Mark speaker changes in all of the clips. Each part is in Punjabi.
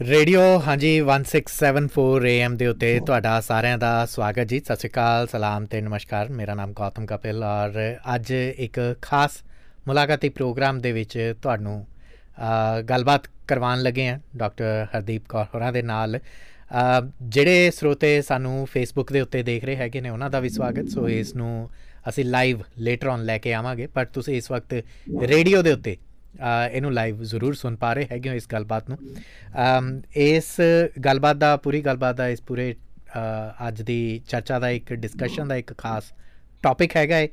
Speaker 1: ਰੇਡੀਓ ਹਾਂਜੀ 1674 AM ਦੇ ਉੱਤੇ ਤੁਹਾਡਾ ਸਾਰਿਆਂ ਦਾ ਸਵਾਗਤ ਜੀ। ਸਤਿ ਸ਼੍ਰੀ ਅਕਾਲ ਸਲਾਮ ਤੇ ਨਮਸਕਾਰ। ਮੇਰਾ ਨਾਮ ਗੌਤਮ ਕਪਿਲ ਔਰ ਅੱਜ ਇੱਕ ਖਾਸ ਮੁਲਾਕਾਤੀ ਪ੍ਰੋਗਰਾਮ ਦੇ ਵਿੱਚ ਤੁਹਾਨੂੰ ਗੱਲਬਾਤ ਕਰਵਾਉਣ ਲੱਗੇ ਹਾਂ ਡਾਕਟਰ ਹਰਦੀਪ ਕੌਰ ਹੋਰਾਂ ਦੇ ਨਾਲ। ਜਿਹੜੇ ਸਰੋਤੇ ਸਾਨੂੰ ਫੇਸਬੁੱਕ ਦੇ ਉੱਤੇ ਦੇਖ ਰਹੇ ਹੈਗੇ ਨੇ ਉਹਨਾਂ ਦਾ ਵੀ ਸਵਾਗਤ। ਸੋ ਇਸ ਨੂੰ ਅਸੀਂ ਲਾਈਵ ਲੇਟਰ ਔਨ ਲੈ ਕੇ ਆਵਾਂਗੇ ਪਰ ਤੁਸੀਂ ਇਸ ਵਕਤ ਰੇਡੀਓ ਦੇ ਉੱਤੇ ਇਹਨੂੰ ਲਾਈਵ ਜ਼ਰੂਰ ਸੁਣ ਪਾ ਰਹੇ ਹੈਗੇ ਹੋ ਇਸ ਗੱਲਬਾਤ ਨੂੰ। ਇਸ ਗੱਲਬਾਤ ਦਾ ਪੂਰੀ ਗੱਲਬਾਤ ਦਾ ਇਸ ਪੂਰੇ ਅੱਜ ਦੀ ਚਰਚਾ ਦਾ ਇੱਕ ਡਿਸਕਸ਼ਨ ਦਾ ਇੱਕ ਖਾਸ ਟੌਪਿਕ ਹੈਗਾ ਹੈ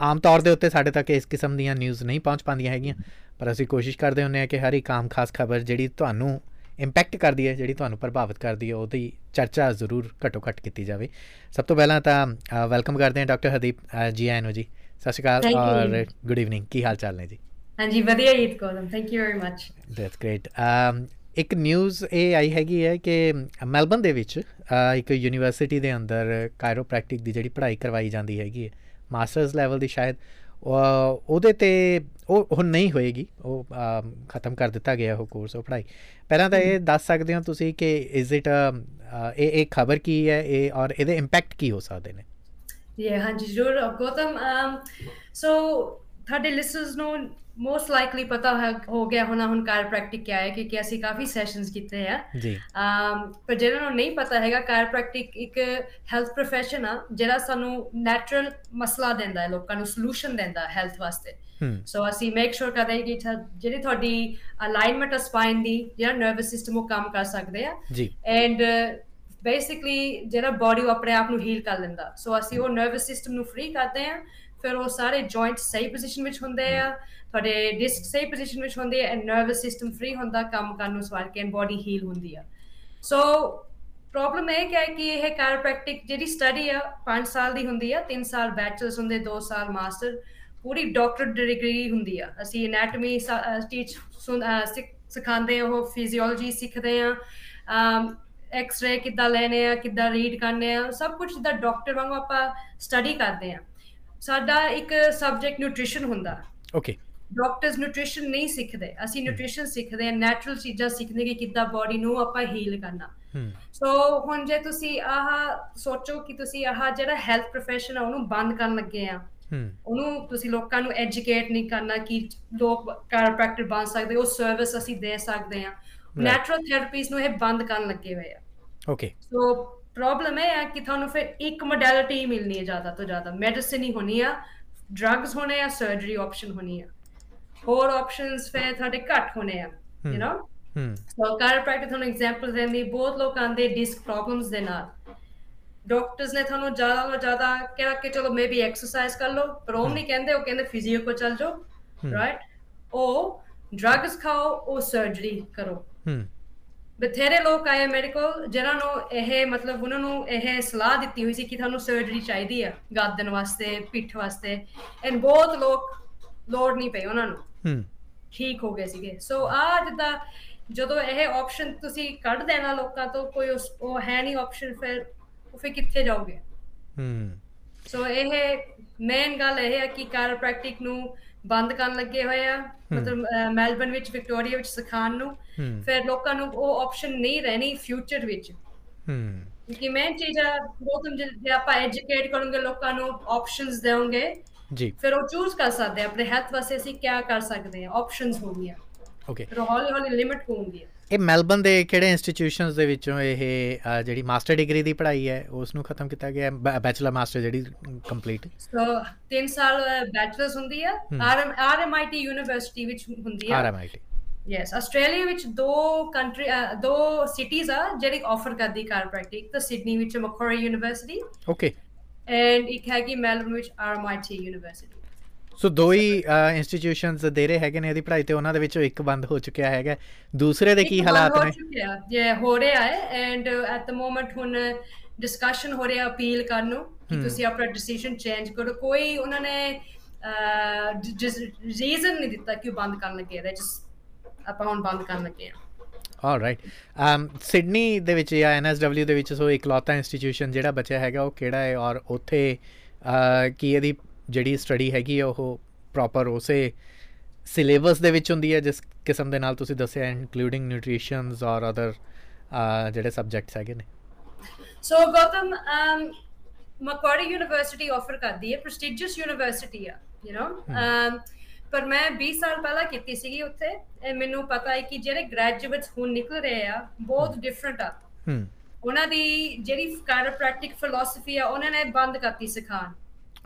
Speaker 1: ਆਮ ਤੌਰ ਦੇ ਉੱਤੇ ਸਾਡੇ ਤੱਕ ਇਸ ਕਿਸਮ ਦੀਆਂ ਨਿਊਜ਼ ਨਹੀਂ ਪਹੁੰਚ ਪਾਉਂਦੀਆਂ ਹੈਗੀਆਂ ਪਰ ਅਸੀਂ ਕੋਸ਼ਿਸ਼ ਕਰਦੇ ਹੁੰਨੇ ਆ ਕਿ ਹਰ ਇੱਕ ਆਮ ਖਾਸ ਖਬਰ ਜਿਹੜੀ ਤੁਹਾਨੂੰ ਇੰਪੈਕਟ ਕਰਦੀ ਹੈ ਜਿਹੜੀ ਤੁਹਾਨੂੰ ਪ੍ਰਭਾਵਿਤ ਕਰਦੀ ਹੈ ਉਹਦੀ ਚਰਚਾ ਜ਼ਰੂਰ ਘਟੋ ਘਟ ਕੀਤੀ ਜਾਵੇ। ਸਭ ਤੋਂ ਪਹਿਲਾਂ ਤਾਂ ਵੈਲਕਮ ਕਰਦੇ ਹਾਂ ਡਾਕਟਰ ਹਦੀਪ ਜੀ ਆਇਆਂ ਨੂੰ ਜੀ। ਸਤਿ ਸ਼੍ਰੀ ਅਕਾਲ ਔਰ ਗੁੱਡ ਇਵਨਿੰਗ ਕੀ ਹਾਲ ਚਾਲ ਨੇ ਜੀ?
Speaker 2: ਹਾਂਜੀ ਵਧੀਆ Eid column thank you very much
Speaker 1: that's great um ਇੱਕ ਨਿਊਜ਼ ਇਹ ਆਈ ਹੈਗੀ ਹੈ ਕਿ ਮੈਲਬਨ ਦੇ ਵਿੱਚ ਇੱਕ ਯੂਨੀਵਰਸਿਟੀ ਦੇ ਅੰਦਰ ਕਾਇਰੋਪ੍ਰੈਕਟਿਕ ਦੀ ਜਿਹੜੀ ਪੜ੍ਹਾਈ ਕਰਵਾਈ ਜਾਂਦੀ ਹੈਗੀ ਹੈ ਮਾਸਟਰਸ ਲੈਵਲ ਦੀ ਸ਼ਾਇਦ ਉਹਦੇ ਤੇ ਉਹ ਹੁਣ ਨਹੀਂ ਹੋਏਗੀ ਉਹ ਖਤਮ ਕਰ ਦਿੱਤਾ ਗਿਆ ਉਹ ਕੋਰਸ ਉਹ ਪੜ੍ਹਾਈ। ਪਹਿਲਾਂ ਤਾਂ ਇਹ ਦੱਸ ਸਕਦੇ ਹੋ ਤੁਸੀਂ ਕਿ ਇਜ਼ ਇਟ ਇਹ ਇਹ ਖਬਰ ਕੀ ਹੈ ਇਹ ਔਰ ਇਹਦੇ ਇੰਪੈਕਟ ਕੀ ਹੋ ਸਕਦੇ ਨੇ?
Speaker 2: ਯੇ ਹਾਂਜੀ ਜ਼ਰੂਰ ਗੋਤਮ ਸੋ ਤੁਹਾਡੇ ਲਿਸਨਰਸ ਨੂੰ ਮੋਸਟ ਲਾਈਕਲੀ ਪਤਾ ਹੋ ਗਿਆ ਹੋਣਾ ਹੁਣ ਕਾਇਰੋਪ੍ਰੈਕਟਿਕ ਕੀ ਹੈ ਕਿਉਂਕਿ ਅਸੀਂ ਕਾਫੀ ਸੈਸ਼ਨਸ ਕੀਤੇ ਆ।
Speaker 1: ਜੀ।
Speaker 2: ਅਮ ਪਰ ਜਿਹਨਾਂ ਨੂੰ ਨਹੀਂ ਪਤਾ ਹੈਗਾ ਕਾਇਰੋਪ੍ਰੈਕਟਿਕ ਇੱਕ ਹੈਲਥ profession ਆ ਜਿਹੜਾ ਸਾਨੂੰ ਨੈਚੁਰਲ ਮਸਲਾ ਦਿੰਦਾ ਹੈ ਲੋਕਾਂ ਨੂੰ ਸੋਲੂਸ਼ਨ ਦਿੰਦਾ ਹੈ ਹੈਲਥ ਵਾਸਤੇ ਸੋ ਅਸੀਂ ਮੇਕ ਸ਼ੋਰ ਕਰਦੇ ਕਿ ਜਿਹੜੀ ਤੁਹਾਡੀ ਅਲਾਈਨਮੈਂਟ ਆ ਸਪਾਈਨ ਦੀ ਜਿਹੜਾ ਨਰਵਸ ਸਿਸਟਮ ਉਹ ਕੰਮ ਕਰ ਸਕਦੇ ਆ।
Speaker 1: ਜੀ।
Speaker 2: ਐਂਡ ਬੇਸਿਕਲੀ ਜਿਹੜਾ ਬਾਡੀ ਆਪਣੇ ਆਪ ਨੂੰ ਹੀਲ ਕਰ ਲੈਂਦਾ। ਸੋ ਅਸੀਂ ਉਹ ਨਰਵਸ ਸਿਸਟਮ ਨੂੰ ਫ੍ਰੀ ਕਰਦੇ ਆ ਫਿਰ ਉਹ ਸਾਰੇ ਜੁਆਇੰਟ ਸਹੀ ਪੋਜੀਸ਼ਨ ਵਿੱਚ ਹੁੰਦੇ ਆ, ਤੁਹਾਡੇ ਡਿਸਕ ਸਹੀ ਪੋਜੀਸ਼ਨ ਵਿੱਚ ਹੁੰਦੀ ਹੈ ਐਂਡ ਨਰਵਸ ਸਿਸਟਮ ਫ੍ਰੀ ਹੁੰਦਾ, ਕੰਮ ਕਰਨ ਨੂੰ ਸਵਾਰ ਕੇ ਐਂਡ ਬਾਡੀ ਹੀਲ ਹੁੰਦੀ ਆ। ਸੋ ਪ੍ਰੋਬਲਮ ਇਹ ਕਿ ਕਿ ਇਹ ਕਾਇਰੋਪ੍ਰੈਕਟਿਕ ਜਿਹੜੀ ਸਟੱਡੀ ਆ 5 ਸਾਲ ਦੀ ਹੁੰਦੀ ਆ 3 ਸਾਲ ਬੈਚਲਰਸ ਹੁੰਦੇ 2 ਸਾਲ ਮਾਸਟਰ ਪੂਰੀ ਡਾਕਟਰ ਡਿਗਰੀ ਹੁੰਦੀ ਆ। ਅਸੀਂ ਐਨਾਟਮੀ ਟੀਚ ਸਿਖਾਉਂਦੇ ਉਹ ਫਿਜ਼ੀਓਲੋਜੀ ਸਿੱਖਦੇ ਆ ਐਕਸ-ਰੇ ਕਿੱਦਾਂ ਲੈਣੇ ਆ, ਕਿੱਦਾਂ ਰੀਡ ਕਰਨੇ ਆ, ਸਭ ਕੁਝ ਜਿੱਦਾਂ ਡਾਕਟਰ ਵਾਂਗੂ ਆਪਾਂ ਸਟੱਡੀ ਕਰਦੇ ਆ। ਸਾਡਾ ਇੱਕ ਸਬਜੈਕਟ ਨਿਊਟ੍ਰੀਸ਼ਨ ਹੁੰਦਾ।
Speaker 1: ਓਕੇ
Speaker 2: ਡਾਕਟਰਸ ਨਿਊਟ੍ਰੀਸ਼ਨ ਨਹੀਂ ਸਿੱਖਦੇ। ਅਸੀਂ ਨਿਊਟ੍ਰੀਸ਼ਨ ਸਿੱਖਦੇ ਆ ਨੈਚੁਰਲ ਚੀਜ਼ਾਂ ਸਿੱਖਦੇ ਕਿ ਕਿੱਦਾਂ ਬਾਡੀ ਨੂੰ ਆਪਾਂ ਹੀਲ ਕਰਨਾ। ਸੋ ਹੁਣ ਜੇ ਤੁਸੀਂ ਆਹ ਸੋਚੋ ਕਿ ਤੁਸੀਂ ਆਹ ਜਿਹੜਾ ਹੈਲਥ profession ਆ ਉਹਨੂੰ ਬੰਦ ਕਰਨ ਲੱਗੇ ਆ। ਉਹਨੂੰ ਤੁਸੀਂ ਲੋਕਾਂ ਨੂੰ ਐਜੂਕੇਟ ਨਹੀਂ ਕਰਨਾ ਕਿ ਲੋਕ ਕਾਇਰੋਪ੍ਰੈਕਟਰ ਬਣ ਸਕਦੇ ਉਹ ਸਰਵਿਸ ਅਸੀਂ ਦੇ ਸਕਦੇ ਆ ਨੈਚੁਰਲ ਥੈਰੇਪੀਜ਼ ਨੂੰ ਇਹ ਬੰਦ ਕਰਨ ਲੱਗੇ ਹੋਏ ਆ।
Speaker 1: ਓਕੇ
Speaker 2: ਸੋ ਪ੍ਰੋਬਲਮ ਇਹ ਹੈ ਕਿ ਤੁਹਾਨੂੰ ਫਿਰ ਇੱਕ ਮੋਡੈਲਿਟੀ ਮਿਲਣੀ ਹੈ ਜ਼ਿਆਦਾ ਤੋਂ ਜ਼ਿਆਦਾ। ਮੈਡੀਸਿਨ ਹੀ ਹੋਣੀ ਆ ਡਰੱਗਸ ਹੋਣੇ ਆ ਸਰਜਰੀ ਆਪਸ਼ਨ ਹੋਣੀ ਆ। ਹੋਰ ਆਪਸ਼ਨਸ ਫਿਰ ਤੁਹਾਡੇ ਘੱਟ ਹੋਣੇ ਆ you know
Speaker 1: hmm
Speaker 2: so chiropractor ਤੁਹਾਨੂੰ ਐਗਜ਼ਾਮਪਲ ਦੇਣੀ ਬਹੁਤ ਲੋਕ ਆਂਦੇ ਡਿਸਕ ਪ੍ਰੋਬਲਮਸ ਦੇ ਨਾਲ। ਡਾਕਟਰਸ ਨੇ ਤੁਹਾਨੂੰ ਜ਼ਿਆਦਾ ਤੋਂ ਜ਼ਿਆਦਾ ਕਿਹਾ ਕਿ ਚਲੋ ਮੇਬੀ ਐਕਸਰਸਾਈਜ਼ ਕਰ ਲਓ ਪਰ ਉਹ ਨਹੀਂ ਕਹਿੰਦੇ ਉਹ ਕਹਿੰਦੇ ਫਿਜ਼ੀਓ ਕੋ ਚੱਲ ਜਾਓ ਰਾਈਟ ਉਹ ਡਰੱਗਸ ਖਾਓ ਉਹ ਸਰਜਰੀ ਕਰੋ। ਬਥੇਰੇ ਲੋਕ ਆਏ ਮੇਰੇ ਕੋਲ ਜਿਨ੍ਹਾਂ ਨੂੰ ਇਹ ਮਤਲਬ ਉਹਨਾਂ ਨੂੰ ਇਹ ਸਲਾਹ ਦਿੱਤੀ ਹੋਈ ਸੀ ਕਿ ਤੁਹਾਨੂੰ ਸਰਜਰੀ ਚਾਹੀਦੀ ਹੈ ਗਾਦਨ ਵਾਸਤੇ ਪਿੱਠ ਵਾਸਤੇ। ਐਂਡ ਬਹੁਤ ਲੋਕ ਲੋੜ ਨਹੀਂ ਪਈ ਉਹਨਾਂ ਨੂੰ।
Speaker 1: ਹਮ
Speaker 2: ਠੀਕ ਹੋ ਗਏ ਸੀਗੇ। ਸੋ ਆ ਜਿੱਦਾਂ ਜਦੋਂ ਇਹ ਆਪਸ਼ਨ ਤੁਸੀਂ ਕੱਢ ਦੇਣਾ ਲੋਕਾਂ ਤੋਂ ਕੋਈ ਉਹ ਹੈ ਨਹੀਂ ਆਪਸ਼ਨ ਫਿਰ ਉਹ ਫਿਰ ਕਿੱਥੇ ਜਾਓਗੇ?
Speaker 1: ਹਮ
Speaker 2: ਸੋ ਇਹ ਮੇਨ ਗੱਲ ਇਹ ਹੈ ਕਿ ਕਾਇਰੋਪ੍ਰੈਕਟਿਕ ਨੂੰ ਬੰਦ ਕਰਨ ਲੱਗੇ ਹੋਏ ਆ। ਮਤਲਬ ਮੈਲਬਨ ਵਿੱਚ ਵਿਕਟੋਰੀਆ ਵਿੱਚ ਸਿਖਾਉਣ ਨੂੰ। ਫਿਰ ਲੋਕਾਂ ਨੂੰ ਉਹ ਆਪਸ਼ਨ ਨਹੀਂ ਰਹਿਣੀ ਫਿਊਚਰ ਵਿੱਚ।
Speaker 1: ਹਮ
Speaker 2: ਕਿ ਮੈਂ ਚੀਜ਼ ਬਹੁਤ ਜੇ ਆਪਾਂ ਐਜੂਕੇਟ ਕਰੋਗੇ ਲੋਕਾਂ ਨੂੰ ਆਪਸ਼ਨਸ ਦੇਵਾਂਗੇ
Speaker 1: ਜੀ।
Speaker 2: ਫਿਰ ਉਹ ਚੂਜ਼ ਕਰ ਸਕਦੇ ਆ। ਆਪਣੇ ਹੈਲਥ ਵਾਸਤੇ ਅਸੀਂ ਕੀ ਕਰ ਸਕਦੇ ਆ? ਆਪਸ਼ਨਸ ਹੋਣਗੀਆਂ
Speaker 1: ਓਕੇ
Speaker 2: ਫਿਰ ਹੌਲੀ ਹੌਲੀ ਲਿਮਿਟ ਹੋਣਗੀ
Speaker 1: ਇਹ ਮੈਲਬਨ ਦੇ ਕਿਹੜੇ ਇੰਸਟੀਟਿਊਸ਼ਨਸ ਦੇ ਵਿੱਚੋਂ ਇਹ ਜਿਹੜੀ ਮਾਸਟਰ ਡਿਗਰੀ ਦੀ ਪੜ੍ਹਾਈ ਹੈ ਉਸ ਨੂੰ ਖਤਮ ਕੀਤਾ ਗਿਆ ਬੈਚਲਰ ਮਾਸਟਰ ਜਿਹੜੀ ਕੰਪਲੀਟ
Speaker 2: ਸੋ 3 ਸਾਲ ਬੈਚਲਰਸ ਹੁੰਦੀ ਆ ਆਰਐਮਆਈਟੀ ਯੂਨੀਵਰਸਿਟੀ ਵਿੱਚ ਹੁੰਦੀ ਆ।
Speaker 1: ਆਰਐਮਆਈਟੀ
Speaker 2: ਯੈਸ ਆਸਟ੍ਰੇਲੀਆ ਵਿੱਚ ਦੋ ਕੰਟਰੀ ਦੋ ਸਿਟੀਜ਼ ਆ ਜਿਹੜੀ ਆਫਰ ਕਰਦੀ ਕਾਇਰੋਪ੍ਰੈਕਟਿਕ ਤਾਂ ਸਿਡਨੀ ਵਿੱਚ ਮਕੋਰੀ ਯੂਨੀਵਰਸਿਟੀ
Speaker 1: ਓਕੇ
Speaker 2: ਐਂਡ ਇੱਕ ਹੈਗੀ ਮੈਲਬਨ ਵਿੱਚ ਆਰਐਮਆਈਟੀ ਯੂਨੀਵਰਸਿਟੀ
Speaker 1: ਸੋ ਦੋ ਹੀ ਇੰਸਟੀਟਿਊਸ਼ਨਸ ਦੇ ਰਹੇ ਹੈਗੇ ਨੇ ਇਹਦੀ ਪੜ੍ਹਾਈ ਤੇ ਉਹਨਾਂ ਦੇ ਵਿੱਚੋਂ ਇੱਕ ਬੰਦ ਹੋ ਚੁੱਕਿਆ ਹੈਗਾ। ਦੂਸਰੇ ਦੇ ਕੀ ਹਾਲਾਤ ਨੇ?
Speaker 2: ਇਹ ਹੋ ਰਿਹਾ ਹੈ ਐਂਡ ਐਟ ਦ ਮੋਮੈਂਟ ਹੁਣ ਡਿਸਕਸ਼ਨ ਹੋ ਰਿਹਾ ਅਪੀਲ ਕਰਨ ਨੂੰ ਕਿ ਤੁਸੀਂ ਆਪਣਾ ਡਿਸੀਜਨ ਚੇਂਜ ਕਰੋ। ਕੋਈ ਉਹਨਾਂ ਨੇ ਰੀਜ਼ਨ ਨਹੀਂ ਦਿੱਤਾ ਕਿ ਬੰਦ ਕਰਨ ਲੱਗੇ ਹੈ ਜਸ ਆਪਾਂ ਹੁਣ ਬੰਦ ਕਰਨ ਲੱਗੇ ਆ।
Speaker 1: ਆਲਰਾਈਟ ਅਮ ਸਿਡਨੀ ਦੇ ਵਿੱਚ ਜਾਂ ਐਨਐਸਡਬਲਯੂ ਦੇ ਵਿੱਚ ਸੋ ਇਕਲੌਤਾ ਇੰਸਟੀਟਿਊਸ਼ਨ ਜਿਹੜਾ ਬਚਿਆ ਹੈਗਾ ਉਹ ਕਿਹੜਾ ਹੈ ਔਰ ਉੱਥੇ ਕੀ ਇਹਦੀ ਜਿਹੜੀ ਸਟੱਡੀ ਹੈਗੀ ਆ ਉਹ ਪ੍ਰੋਪਰ ਉਸੇ ਸਿਲੇਬਸ ਦੇ ਵਿੱਚ ਹੁੰਦੀ ਹੈ ਜਿਸ ਕਿਸਮ ਦੇ ਨਾਲ ਤੁਸੀਂ ਦੱਸਿਆ ਇਨਕਲੂਡਿੰਗ ਨਿਊਟ੍ਰੀਸ਼ਨਸ ਔਰ ਅਦਰ ਜਿਹੜੇ ਸਬਜੈਕਟਸ ਹੈਗੇ ਨੇ।
Speaker 2: So Gautam Macquarie university offer ਕਰਦੀ ਹੈ ਪ੍ਰੈਸਟੀਜੀਅਸ ਯੂਨੀਵਰਸਿਟੀ ਆ ਯੂ نو ਪਰ ਮੈਂ 20 ਸਾਲ ਪਹਿਲਾਂ ਕੀਤੀ ਸੀਗੀ ਉੱਥੇ ਇਹ ਮੈਨੂੰ ਪਤਾ ਹੈ ਕਿ ਜਿਹੜੇ ਗ੍ਰੈਜੂਏਟਸ ਹੁਣ ਨਿਕਲ ਰਹੇ ਆ ਬਹੁਤ ਡਿਫਰੈਂਟ ਆ।
Speaker 1: ਹਮ
Speaker 2: ਉਹਨਾਂ ਦੀ ਜਿਹੜੀ ਕਾਇਰੋਪ੍ਰੈਕਟਿਕ ਫਿਲਾਸਫੀ ਆ ਉਹਨਾਂ ਨੇ ਬੰਦ ਕਰਤੀ ਸਿਖਾਣ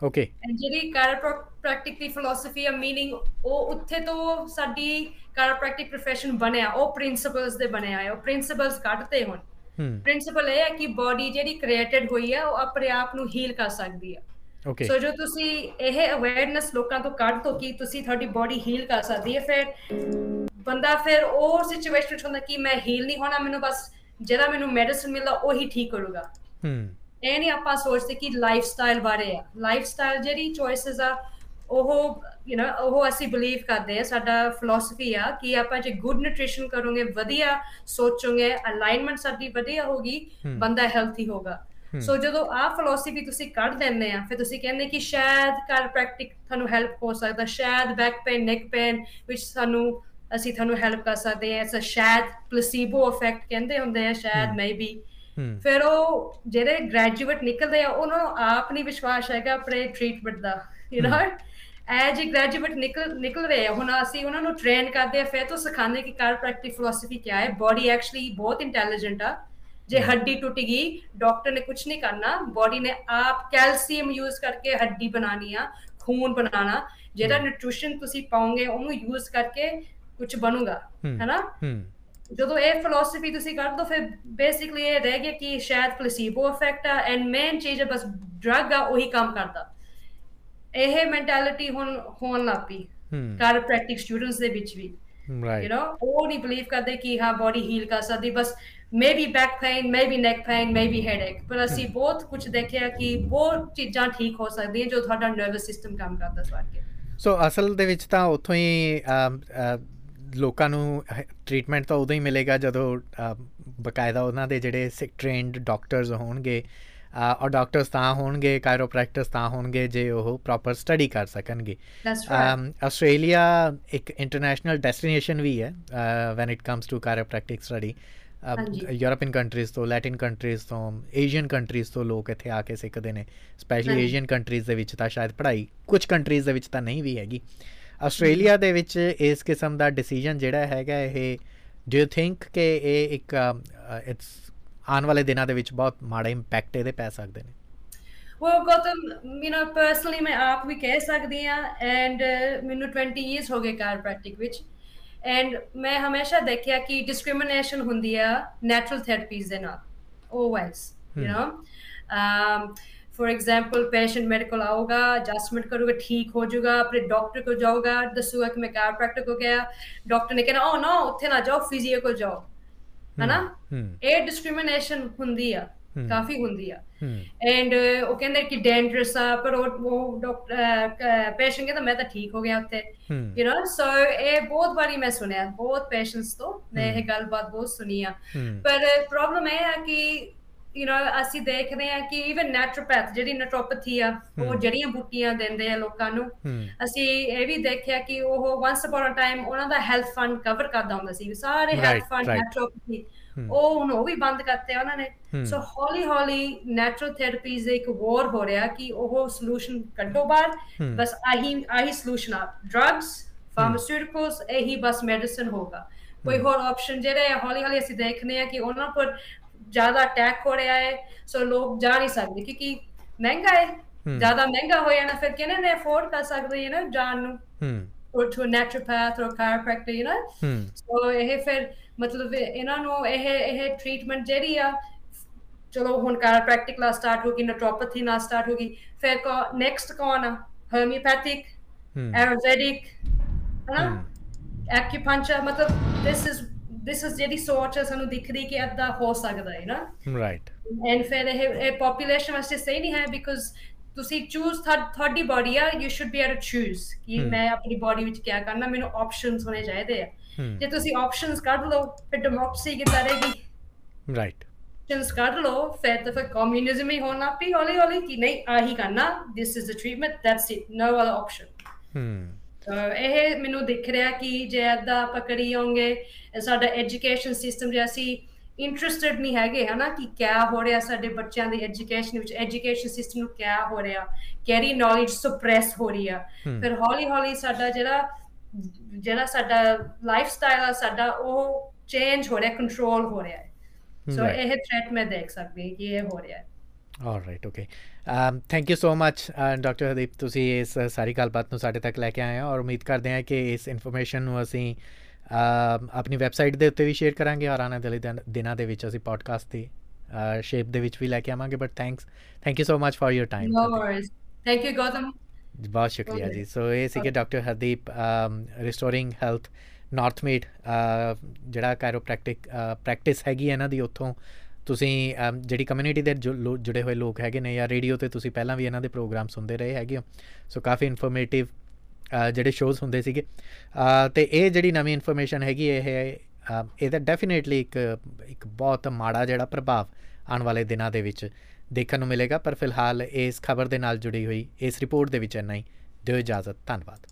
Speaker 1: ਓਕੇ
Speaker 2: ਜਿਹੜੀ ਕਾਇਰੋਪ੍ਰੈਕਟਿਕ ਦੀ ਫਿਲਾਸਫੀ ਆ मीनिंग ਉਹ ਉੱਥੇ ਤੋਂ ਸਾਡੀ ਕਾਇਰੋਪ੍ਰੈਕਟਿਕ profession ਬਣਿਆ ਉਹ ਪ੍ਰਿੰਸੀਪਲਸ ਦੇ ਬਣਿਆ ਹੈ ਉਹ ਪ੍ਰਿੰਸੀਪਲਸ ਕੱਢਤੇ ਹੁਣ
Speaker 1: ਹਮ
Speaker 2: ਪ੍ਰਿੰਸੀਪਲ ਇਹ ਹੈ ਕਿ ਬਾਡੀ ਜਿਹੜੀ ਕ੍ਰੀਏਟਡ ਹੋਈ ਆ ਉਹ ਆਪਣੇ ਆਪ ਨੂੰ ਹੀਲ ਕਰ ਸਕਦੀ ਆ
Speaker 1: ਓਕੇ
Speaker 2: ਸੋ ਜੋ ਤੁਸੀਂ ਇਹ ਅਵੇਅਰਨੈਸ ਲੋਕਾਂ ਤੋਂ ਕੱਢ ਦੋ ਕਿ ਤੁਸੀਂ ਤੁਹਾਡੀ ਬਾਡੀ ਹੀਲ ਕਰ ਸਕਦੀ ਹੈ ਫਿਰ ਬੰਦਾ ਫਿਰ ਉਹ ਸਿਚੁਏਸ਼ਨ ਵਿੱਚ ਹੁੰਦਾ ਕਿ ਮੈਂ ਹੀਲ ਨਹੀਂ ਹੋਣਾ ਮੈਨੂੰ ਬਸ ਜਿਹੜਾ ਮੈਨੂੰ ਮੈਡੀਸਿਨ ਮਿਲਦਾ ਉਹੀ ਠੀਕ ਕਰੂਗਾ
Speaker 1: ਹਮ
Speaker 2: ਇਹ ਨਹੀਂ ਆਪਾਂ ਸੋਚਦੇ ਕਿ ਲਾਈਫ ਸਟਾਈਲ ਬਾਰੇ ਆ ਲਾਈਫ ਸਟਾਈਲ ਜਿਹੜੀ ਚੋਇਸਸ ਆ ਉਹ ਯੂ نو ਉਹ ਅਸੀਂ ਬਲੀਵ ਕਰਦੇ ਆ ਸਾਡਾ ਫਿਲਾਸਫੀ ਆ ਕਿ ਆਪਾਂ ਜੇ ਗੁੱਡ ਨਿਊਟ੍ਰੀਸ਼ਨ ਕਰੋਗੇ ਵਧੀਆ ਸੋਚੋਗੇ ਅਲਾਈਨਮੈਂਟ ਸਾਡੀ ਵਧੀਆ ਹੋਗੀ। ਬੰਦਾ ਹੈਲਥੀ ਹੋਗਾ। ਸੋ ਜਦੋਂ ਆ ਫਿਲਾਸਫੀ ਤੁਸੀਂ ਕੱਢ ਦਿੰਦੇ ਆ ਫਿਰ ਤੁਸੀਂ ਕਹਿੰਦੇ ਕਿ ਸ਼ਾਇਦ ਕਾਇਰੋਪ੍ਰੈਕਟਿਕ ਤੁਹਾਨੂੰ ਹੈਲਪ ਹੋ ਸਕਦਾ ਸ਼ਾਇਦ ਬੈਕ ਪੇਨ ਨੈਕ ਪੇਨ ਵਿੱਚ ਸਾਨੂੰ ਅਸੀਂ ਤੁਹਾਨੂੰ ਹੈਲਪ ਕਰ ਸਕਦੇ ਆ ਇਟਸ ਅ ਸ਼ਾਇਦ ਪਲੇਸੀਬੋ ਇਫੈਕਟ ਕਹਿੰਦੇ ਹੁੰਦੇ ਆ ਸ਼ਾਇਦ। ਮੇਬੀ ਫਿਰ ਉਹ ਜਿਹੜੇ ਗ੍ਰੈਜੂਏਟ ਨਿਕਲਦੇ ਆ ਉਹਨਾਂ ਨੂੰ ਆਪ ਨਹੀਂ ਵਿਸ਼ਵਾਸ ਹੈਗਾ ਆਪਣੇ ਟ੍ਰੀਟਮੈਂਟ ਦਾ ਯੂ نو ਐਜ ਗ੍ਰੈਜੂਏਟ ਨਿਕਲ ਨਿਕਲ ਰਹੇ ਆ ਹੁਣ ਅਸੀਂ ਉਹਨਾਂ ਨੂੰ ਟ੍ਰੇਨ ਕਰਦੇ ਆ ਫਿਰ ਤੋਂ ਸਿਖਾਉਂਦੇ ਕਿ ਕਾਇਰੋਪ੍ਰੈਕਟਿਕ ਫਿਲਾਸਫੀ ਕੀ ਹੈ। ਬਾਡੀ ਐਕਚੁਅਲੀ ਬਹੁਤ ਇੰਟੈਲੀਜੈਂਟ ਆ। ਜੇ ਹੱਡੀ ਟੁੱਟ ਗਈ ਡਾਕਟਰ ਨੇ ਕੁਝ ਨਹੀਂ ਕਰਨਾ। ਬਾਡੀ ਨੇ ਆਪ ਕੈਲਸ਼ੀਅਮ ਯੂਜ਼ ਕਰਕੇ ਹੱਡੀ ਬਣਾਣੀ ਆ ਖੂਨ ਬਣਾਣਾ ਜਿਹੜਾ ਨਿਊਟ੍ਰੀਸ਼ਨ ਤੁਸੀਂ ਪਾਓਗੇ ਉਹਨੂੰ ਯੂਜ਼ ਕਰਕੇ ਕੁਝ ਬਣੂਗਾ। ਹੈਨਾ? ਜਦੋਂ ਇਹ ਫਿਲਾਸਫੀ ਤੁਸੀਂ ਕਰ ਦੋ ਫਿਰ ਬੇਸਿਕਲੀ ਇਹ ਰਹਿ ਗਿਆ ਕਿ ਸ਼ਾਇਦ ਪਲੇਸੀਬੋ ਇਫੈਕਟ ਆ ਐਂਡ ਮੇਨ ਚੀਜ਼ ਹੈ ਬਸ ਡਰਗ ਆ ਉਹੀ ਕੰਮ ਕਰਦਾ। ਇਹ ਮੈਂਟੈਲਿਟੀ ਹੁਣ ਹੋਣ ਲੱਪੀ ਕਾਇਰੋਪ੍ਰੈਕਟਿਕ ਸਟੂਡੈਂਟਸ ਦੇ ਵਿੱਚ ਵੀ। ਯੂ
Speaker 1: ਰਾਈਟ
Speaker 2: نو ਉਹ ਨਹੀਂ ਬਲੀਵ ਕਰਦੇ ਕਿ ਹਾਂ ਬਾਡੀ ਹੀਲ ਕਰ ਸਕਦੀ ਬਸ maybe back pain maybe neck pain maybe headache ਪਰ ਅਸੀਂ ਬਹੁਤ ਕੁਝ ਦੇਖਿਆ ਕਿ ਬਹੁਤ ਚੀਜ਼ਾਂ ਠੀਕ ਹੋ ਸਕਦੀਆਂ ਜੋ ਤੁਹਾਡਾ ਨਰਵਸ ਸਿਸਟਮ ਕੰਮ ਕਰਦਾ ਸਵਾਰ ਕੇ।
Speaker 1: ਸੋ ਅਸਲ ਦੇ ਵਿੱਚ ਤਾਂ ਉੱਥੋਂ ਹੀ ਲੋਕਾਂ ਨੂੰ ਟ੍ਰੀਟਮੈਂਟ ਤਾਂ ਉਦੋਂ ਹੀ ਮਿਲੇਗਾ ਜਦੋਂ ਬਕਾਇਦਾ ਉਹਨਾਂ ਦੇ ਜਿਹੜੇ ਸਿਕ ਟ੍ਰੇਨਡ ਡਾਕਟਰਸ ਹੋਣਗੇ ਔਰ ਡਾਕਟਰਸ ਤਾਂ ਹੋਣਗੇ ਕਾਇਰੋਪ੍ਰੈਕਟਰਸ ਤਾਂ ਹੋਣਗੇ ਜੇ ਉਹ ਪ੍ਰੋਪਰ ਸਟੱਡੀ ਕਰ ਸਕਣਗੇ। ਆਸਟ੍ਰੇਲੀਆ ਇੱਕ ਇੰਟਰਨੈਸ਼ਨਲ ਡੈਸਟੀਨੇਸ਼ਨ ਵੀ ਹੈ when it comes to chiropractic
Speaker 2: study.
Speaker 1: European countries ਤੋਂ ਲੈਟਿਨ ਕੰਟਰੀਜ਼ ਤੋਂ ਏਸ਼ੀਅਨ ਕੰਟਰੀਜ਼ ਤੋਂ ਲੋਕ ਇੱਥੇ ਆ ਕੇ ਸਿੱਖਦੇ ਨੇ। ਸਪੈਸ਼ਲੀ। ਏਸ਼ੀਅਨ ਕੰਟਰੀਜ਼ ਦੇ ਵਿੱਚ ਤਾਂ ਸ਼ਾਇਦ ਪੜ੍ਹਾਈ ਕੁਝ ਕੰਟਰੀਜ਼ ਦੇ ਵਿੱਚ ਤਾਂ ਨਹੀਂ ਵੀ ਹੈਗੀ। ਆਸਟ੍ਰੇਲੀਆ ਦੇ ਵਿੱਚ ਇਸ ਕਿਸਮ ਦਾ ਡਿਸੀਜਨ ਜਿਹੜਾ ਹੈਗਾ ਇਹ ਡੂ ਯੂ ਥਿੰਕ ਕਿ ਇਹ ਇੱਕ ਇਟਸ ਆਉਣ ਵਾਲੇ ਦਿਨਾਂ ਦੇ ਵਿੱਚ ਬਹੁਤ ਮਾੜਾ ਇੰਪੈਕਟ ਇਹਦੇ ਪੈ ਸਕਦੇ ਨੇ
Speaker 2: well Gautam you know personally ਮੈਂ ਆਪ ਵੀ ਕਹਿ ਸਕਦੀ ਆ ਐਂਡ ਮੈਨੂੰ 20 ਇਅਰਸ ਹੋ ਗਏ ਕਾਇਰੋਪ੍ਰੈਕਟਿਕ ਵਿੱਚ ਐਂਡ ਮੈਂ ਹਮੇਸ਼ਾ ਦੇਖਿਆ ਕਿ ਡਿਸਕ੍ਰਿਮੀਨੇਸ਼ਨ ਹੁੰਦੀ ਆ ਨੈਚੁਰਲ ਥੈਰੇਪੀਜ਼ ਦੇ ਨਾਲ always you
Speaker 1: Hmm.
Speaker 2: For example patient मेरे को आओगा एडजस्टमेंट करोगे ठीक हो जाऊगा अपने डॉक्टर को जाओगा दसूगा कि मैं कैर प्रैक्टर को गया डॉक्टर ने कहना ओ ना उत्थे ना जाओ फिजियो
Speaker 1: को
Speaker 2: जाओ। है हम्म,
Speaker 1: ना?
Speaker 2: ए डिस्क्रिमिनेशन होंगी है काफ़ी होंगी है एंड कहते कि डेंजरस आ पर पेशेंट कहता मैं तो ठीक
Speaker 1: हो
Speaker 2: गया उत्थे सो ए बहुत बारी मैं सुनया बहुत पेशेंट्स तो मैं हम्म। ये गलबात बहुत सुनी
Speaker 1: है
Speaker 2: हम्म। पर प्रॉब्लम है कि ਯੂ نو ਅਸੀਂ ਦੇਖਦੇ ਆ ਕਿ ਇਵਨ ਨੈਚੁਰੋਪੈਥ ਜਿਹੜੀ ਨੈਟਰੋਪੈਥੀ ਆ ਉਹ. ਜੜੀਆਂ ਬੂਟੀਆਂ ਦਿੰਦੇ ਆ ਲੋਕਾਂ ਨੂੰ ਅਸੀਂ ਇਹ ਵੀ ਦੇਖਿਆ ਕਿ ਉਹ ਵਾਂਸ ਅਪਨ ਅ ਟਾਈਮ ਉਹਨਾਂ ਦਾ ਹੈਲਥ ਫੰਡ ਕਵਰ ਕਰਦਾ ਹੁੰਦਾ ਸੀ ਸਾਰੇ ਹੈਲਥ ਫੰਡ. ਨੈਚੁਰੋਪੈਥੀ. ਉਹ ਹੁਣ ਉਹ ਵੀ ਬੰਦ ਕਰਤੇ ਆ ਉਹਨਾਂ ਨੇ. ਸੋ ਹੌਲੀ ਹੌਲੀ ਨੈਚੁਰਲ ਥੈਰੇਪੀਜ਼ ਦੇ ਇੱਕ ਵਾਰ ਹੋ ਰਿਹਾ ਕਿ ਉਹ ਸੋਲੂਸ਼ਨ ਕੱਢੋ ਬਾਹਰ. ਬਸ ਆਹੀ ਆਹੀ ਸੋਲੂਸ਼ਨ ਆ ਡਰੱਗਸ ਫਾਰਮਾਸਿਊਟਿਕਲਸ ਇਹੀ ਬਸ ਮੈਡੀਸਨ ਹੋਗਾ ਕੋਈ ਹੋਰ ਆਪਸ਼ਨ ਜਿਹੜੇ ਹੌਲੀ ਹੌਲੀ ਅਸੀਂ ਦੇਖਨੇ ਆ ਕਿ ਉਹਨਾਂ ਪਰ ਜ਼ਿਆਦਾ ਅਟੈਕ ਹੋ ਰਿਹਾ ਹੈ ਸੋ ਲੋਕ ਜਾ ਨਹੀਂ ਸਕਦੇ ਕਿਉਂਕਿ ਮਹਿੰਗਾ ਹੈ
Speaker 1: Hmm.
Speaker 2: ਜ਼ਿਆਦਾ ਮਹਿੰਗਾ ਹੋ ਜਾਣਾ ਫਿਰ ਕਿਹਨੇ ਨੇ ਅਫੋਰਡ ਕਰ ਸਕਦੇ ਯੂ نو ਜਾਣ ਨੂੰ?
Speaker 1: ਹਮ
Speaker 2: or to a naturopath or a chiropractor you know?
Speaker 1: ਹਮ
Speaker 2: ਸੋ ਇਹ ਫਿਰ ਮਤਲਬ ਇਹਨਾਂ ਨੂੰ ਇਹ ਇਹ ਟ੍ਰੀਟਮੈਂਟ ਜਿਹੜੀ ਆ ਚਲੋ ਹੁਣ chiropractic ਨਾਲ ਸਟਾਰਟ ਹੋ ਗਈ ਨੈਟਰੋਪੈਥੀ ਨਾਲ ਸਟਾਰਟ ਹੋ ਗਈ ਫਿਰ ਕੋ ਨੈਕਸਟ ਕੌਣ ਆ?
Speaker 1: ਹਮ
Speaker 2: ਆਯੁਰਵੈਦਿਕ ਹਨਾ?
Speaker 1: ਹਮ
Speaker 2: ਐਕਿਪੰਚਰ ਮਤਲਬ this is this is ਜਿਹੜੀ ਸੋਚ ਸਾਨੂੰ ਦਿਖਦੀ ਕਿ ਏਦਾਂ ਹੋ ਸਕਦਾ ਹੈ ਨਾ।
Speaker 1: ਰਾਈਟ
Speaker 2: ਐਂਡ ਫਿਰ ਇਹ population ਵਾਸਤੇ ਸਹੀ ਨਹੀਂ ਹੈ ਬਿਕੋਜ਼ ਤੁਸੀਂ ਚੂਜ਼ ਤੁਹਾਡੀ ਬਾਡੀ ਆ you should be able to choose ਕਿ. ਮੈਂ ਆਪਣੀ ਬਾਡੀ ਵਿੱਚ ਕੀ ਕਰਨਾ ਮੈਨੂੰ ਆਪਸ਼ਨਸ ਹੋਣੇ ਚਾਹੀਦੇ ਆ। ਜੇ ਤੁਸੀਂ ਆਪਸ਼ਨਸ ਕੱਢ ਲਓ ਫਿਰ ਡੈਮੋਕ੍ਰੇਸੀ ਕਿੱਦਾਂ ਰਹੇਗੀ?
Speaker 1: ਰਾਈਟ
Speaker 2: ਆਪਸ਼ਨਸ ਕੱਢ ਲਓ ਫਿਰ ਤਾਂ ਫਿਰ ਕਮਿਊਨਿਜ਼ਮ ਹੀ ਹੋਣਾ ਪਈ ਹੌਲੀ ਹੌਲੀ ਕਿ ਨਹੀਂ ਆਹੀ ਕਰਨਾ this is the treatment that's it no other option
Speaker 1: hmm
Speaker 2: ਇਹ ਮੈਨੂੰ ਦਿਖ ਰਿਹਾ ਕਿ ਜੇ ਅੱਦਾ ਪਕੜੀ ਹੋਗੇ ਸਾਡਾ ਐਜੂਕੇਸ਼ਨ ਸਿਸਟਮ ਜੇ ਅਸੀਂ ਇੰਟਰਸਟਿਡ ਨਹੀਂ ਹੈਗੇ ਹਨਾ ਕਿ ਕਿਆ ਹੋ ਰਿਹਾ ਸਾਡੇ ਬੱਚਿਆਂ ਦੀ ਐਜੂਕੇਸ਼ਨ ਵਿੱਚ ਐਜੂਕੇਸ਼ਨ ਸਿਸਟਮ ਨੂੰ ਕਿਆ ਹੋ ਰਿਹਾ ਕਿਹੜੀ ਨੌਲੇਜ ਸਪਰੈਸ ਹੋ ਰਹੀ ਆ। ਫਿਰ ਹੌਲੀ ਹੌਲੀ ਸਾਡਾ ਜਿਹੜਾ ਜਿਹੜਾ ਸਾਡਾ ਲਾਈਫ ਸਟਾਈਲ ਆ ਸਾਡਾ ਉਹ ਚੇਂਜ ਹੋ ਰਿਹਾ ਕੰਟਰੋਲ ਹੋ ਰਿਹਾ ਹੈ। ਸੋ ਇਹ ਥ੍ਰੈਟ ਮੈਂ ਦੇਖ ਸਕਦੀ ਕਿ ਇਹ ਹੋ ਰਿਹਾ ਹੈ।
Speaker 1: All right okay thank you so much doctor Hardeep ਤੁਸੀਂ ਇਸ uh, ਸਾਰੀ ਗੱਲਬਾਤ ਨੂੰ ਸਾਡੇ ਤੱਕ ਲੈ ਕੇ ਆਏ ਹੋ ਔਰ ਉਮੀਦ ਕਰਦੇ ਹਾਂ ਕਿ ਇਸ ਇਨਫੋਰਮੇਸ਼ਨ ਨੂੰ ਅਸੀਂ um, ਆਪਣੀ ਵੈਬਸਾਈਟ ਦੇ ਉੱਤੇ ਵੀ ਸ਼ੇਅਰ ਕਰਾਂਗੇ ਔਰ ਆਉਣ ਵਾਲੇ ਦਿਨਾਂ ਦੇ ਵਿੱਚ ਅਸੀਂ ਪੋਡਕਾਸਟ ਦੀ uh, ਸ਼ੇਪ ਦੇ ਵਿੱਚ ਵੀ ਲੈ ਕੇ ਆਵਾਂਗੇ but thanks thank you so much for your time
Speaker 2: no worries thank you Gautam
Speaker 1: ਬਹੁਤ ਸ਼ੁਕਰੀਆ ਜੀ ਸੋ ਇਹ ਸੀਗੇ doctor Hardeep Restoring Health Northmead ਜਿਹੜਾ ਕਾਇਰੋਪ੍ਰੈਕਟਿਕ ਪ੍ਰੈਕਟਿਸ ਹੈਗੀ ਇਹਨਾਂ ਦੀ ਉੱਥੋਂ ਤੁਸੀਂ ਜਿਹੜੀ ਕਮਿਊਨਿਟੀ ਦੇ ਜੁੜੇ ਹੋਏ ਲੋਕ ਹੈਗੇ ਨੇ ਜਾਂ ਰੇਡੀਓ ਤੇ ਤੁਸੀਂ ਪਹਿਲਾਂ ਵੀ ਇਹਨਾਂ ਦੇ ਪ੍ਰੋਗਰਾਮ ਸੁਣਦੇ ਰਹੇ ਹੈਗੇ ਸੋ ਕਾਫੀ ਇਨਫੋਰਮੇਟਿਵ ਜਿਹੜੇ ਸ਼ੋਜ਼ ਹੁੰਦੇ ਸੀਗੇ। ਤੇ ਇਹ ਜਿਹੜੀ ਨਵੀਂ ਇਨਫੋਰਮੇਸ਼ਨ ਹੈਗੀ, ਇਹ ਇਹਦਾ ਡੈਫੀਨਿਟਲੀ ਇੱਕ ਇੱਕ ਬਹੁਤ ਮਾੜਾ ਜਿਹੜਾ ਪ੍ਰਭਾਵ ਆਉਣ ਵਾਲੇ ਦਿਨਾਂ ਦੇ ਵਿੱਚ ਦੇਖਣ ਨੂੰ ਮਿਲੇਗਾ, ਪਰ ਫਿਲਹਾਲ ਇਸ ਖਬਰ ਦੇ ਨਾਲ ਜੁੜੀ ਹੋਈ, ਇਸ ਰਿਪੋਰਟ ਦੇ ਵਿੱਚ ਇੰਨਾ ਹੀ। ਦਿਓ ਇਜਾਜ਼ਤ, ਧੰਨਵਾਦ।